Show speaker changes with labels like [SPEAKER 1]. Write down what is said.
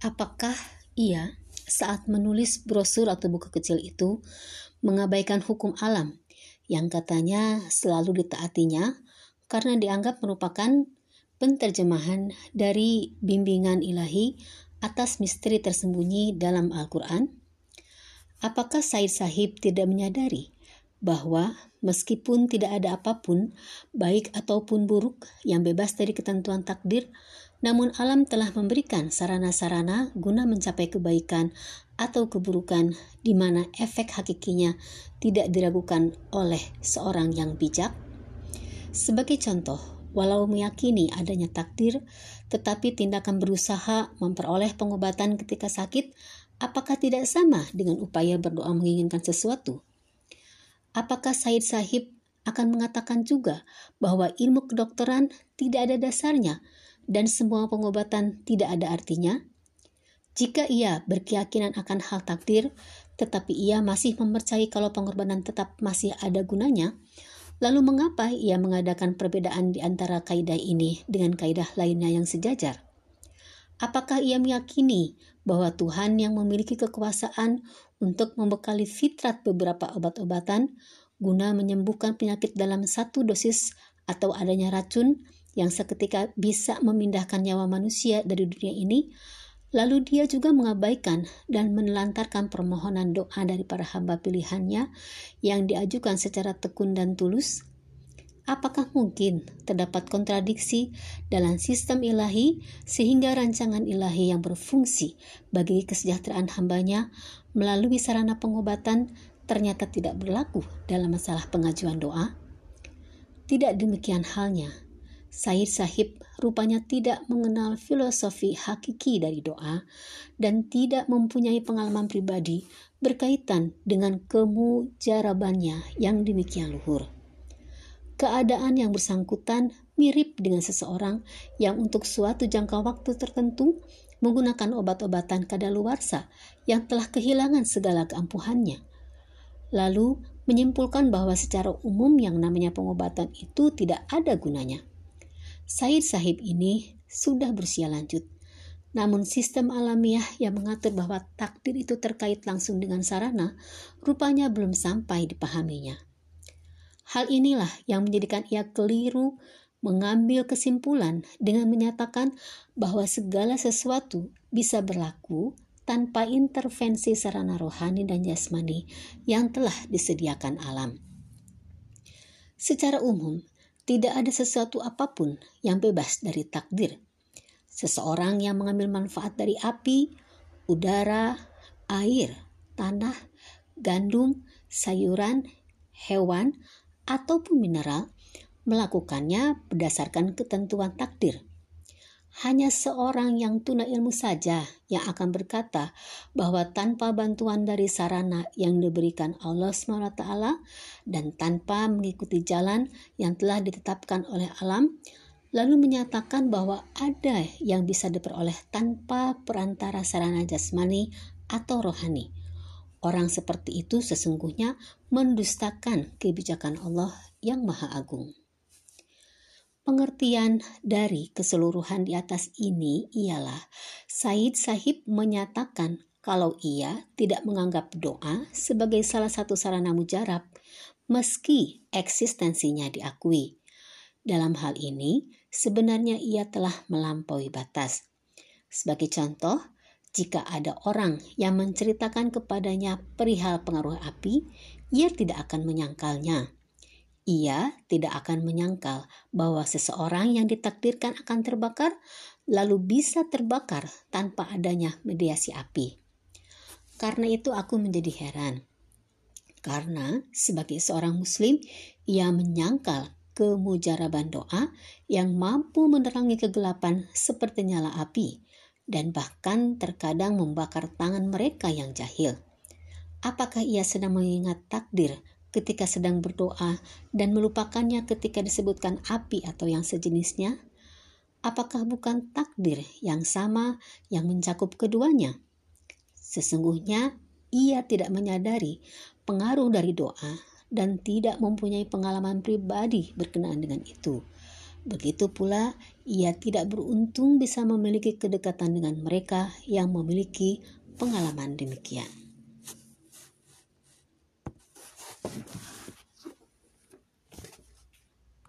[SPEAKER 1] Apakah ia saat menulis brosur atau buku kecil itu mengabaikan hukum alam yang katanya selalu ditaatinya karena dianggap merupakan penterjemahan dari bimbingan ilahi atas misteri tersembunyi dalam Al-Quran? Apakah Said Sahib tidak menyadari bahwa meskipun tidak ada apa pun, baik ataupun buruk, yang bebas dari ketentuan takdir, namun alam telah memberikan sarana-sarana guna mencapai kebaikan atau keburukan di mana efek hakikinya tidak diragukan oleh seorang yang bijak? Sebagai contoh, walau meyakini adanya takdir, tetapi tindakan berusaha memperoleh pengobatan ketika sakit, apakah tidak sama dengan upaya berdoa menginginkan sesuatu? Apakah Said Sahib akan mengatakan juga bahwa ilmu kedokteran tidak ada dasarnya dan semua pengobatan tidak ada artinya? Jika ia berkeyakinan akan hal takdir, tetapi ia masih mempercayai kalau pengorbanan tetap masih ada gunanya, lalu mengapa ia mengadakan perbedaan di antara kaidah ini dengan kaidah lainnya yang sejajar? Apakah ia meyakini bahwa Tuhan yang memiliki kekuasaan untuk membekali fitrat beberapa obat-obatan guna menyembuhkan penyakit dalam satu dosis atau adanya racun yang seketika bisa memindahkan nyawa manusia dari dunia ini, lalu dia juga mengabaikan dan menelantarkan permohonan doa dari para hamba pilihannya yang diajukan secara tekun dan tulus? Apakah mungkin terdapat kontradiksi dalam sistem ilahi sehingga rancangan ilahi yang berfungsi bagi kesejahteraan hambanya melalui sarana pengobatan ternyata tidak berlaku dalam masalah pengajuan doa? Tidak demikian halnya Said Sahib rupanya tidak mengenal filosofi hakiki dari doa dan tidak mempunyai pengalaman pribadi berkaitan dengan kemujarabannya yang demikian luhur. Keadaan yang bersangkutan mirip dengan seseorang yang untuk suatu jangka waktu tertentu menggunakan obat-obatan kadaluarsa yang telah kehilangan segala keampuhannya. Lalu menyimpulkan bahwa secara umum yang namanya pengobatan itu tidak ada gunanya Said Sahib ini sudah berusia lanjut. Namun sistem alamiah yang mengatur bahwa takdir itu terkait langsung dengan sarana rupanya belum sampai dipahaminya. Hal inilah yang menjadikan ia keliru mengambil kesimpulan dengan menyatakan bahwa segala sesuatu bisa berlaku tanpa intervensi sarana rohani dan jasmani yang telah disediakan alam. Secara umum, tidak ada sesuatu apa pun yang bebas dari takdir. Seseorang yang mengambil manfaat dari api, udara, air, tanah, gandum, sayuran, hewan, ataupun mineral melakukannya berdasarkan ketentuan takdir. Hanya seorang yang tuna ilmu saja yang akan berkata bahwa tanpa bantuan dari sarana yang diberikan Allah SWT dan tanpa mengikuti jalan yang telah ditetapkan oleh alam, lalu menyatakan bahwa ada yang bisa diperoleh tanpa perantara sarana jasmani atau rohani. Orang seperti itu sesungguhnya mendustakan kebijakan Allah yang Maha Agung. Pengertian dari keseluruhan di atas ini ialah Said Sahib menyatakan kalau ia tidak menganggap doa sebagai salah satu sarana mujarab meski eksistensinya diakui. Dalam hal ini, sebenarnya ia telah melampaui batas. Sebagai contoh, jika ada orang yang menceritakan kepadanya perihal pengaruh api, ia tidak akan menyangkalnya. Ia tidak akan menyangkal bahwa seseorang yang ditakdirkan akan terbakar lalu bisa terbakar tanpa adanya mediasi api. Karena itu aku menjadi heran. Karena sebagai seorang muslim, ia menyangkal kemujaraban doa yang mampu menerangi kegelapan seperti nyala api dan bahkan terkadang membakar tangan mereka yang jahil. Apakah ia sedang mengingat takdir ketika sedang berdoa dan melupakannya ketika disebutkan api atau yang sejenisnya? Apakah bukan takdir yang sama yang mencakup keduanya? Sesungguhnya ia tidak menyadari pengaruh dari doa dan tidak mempunyai pengalaman pribadi berkenaan dengan itu. Begitu pula, ia tidak beruntung bisa memiliki kedekatan dengan mereka yang memiliki pengalaman demikian. Thank you.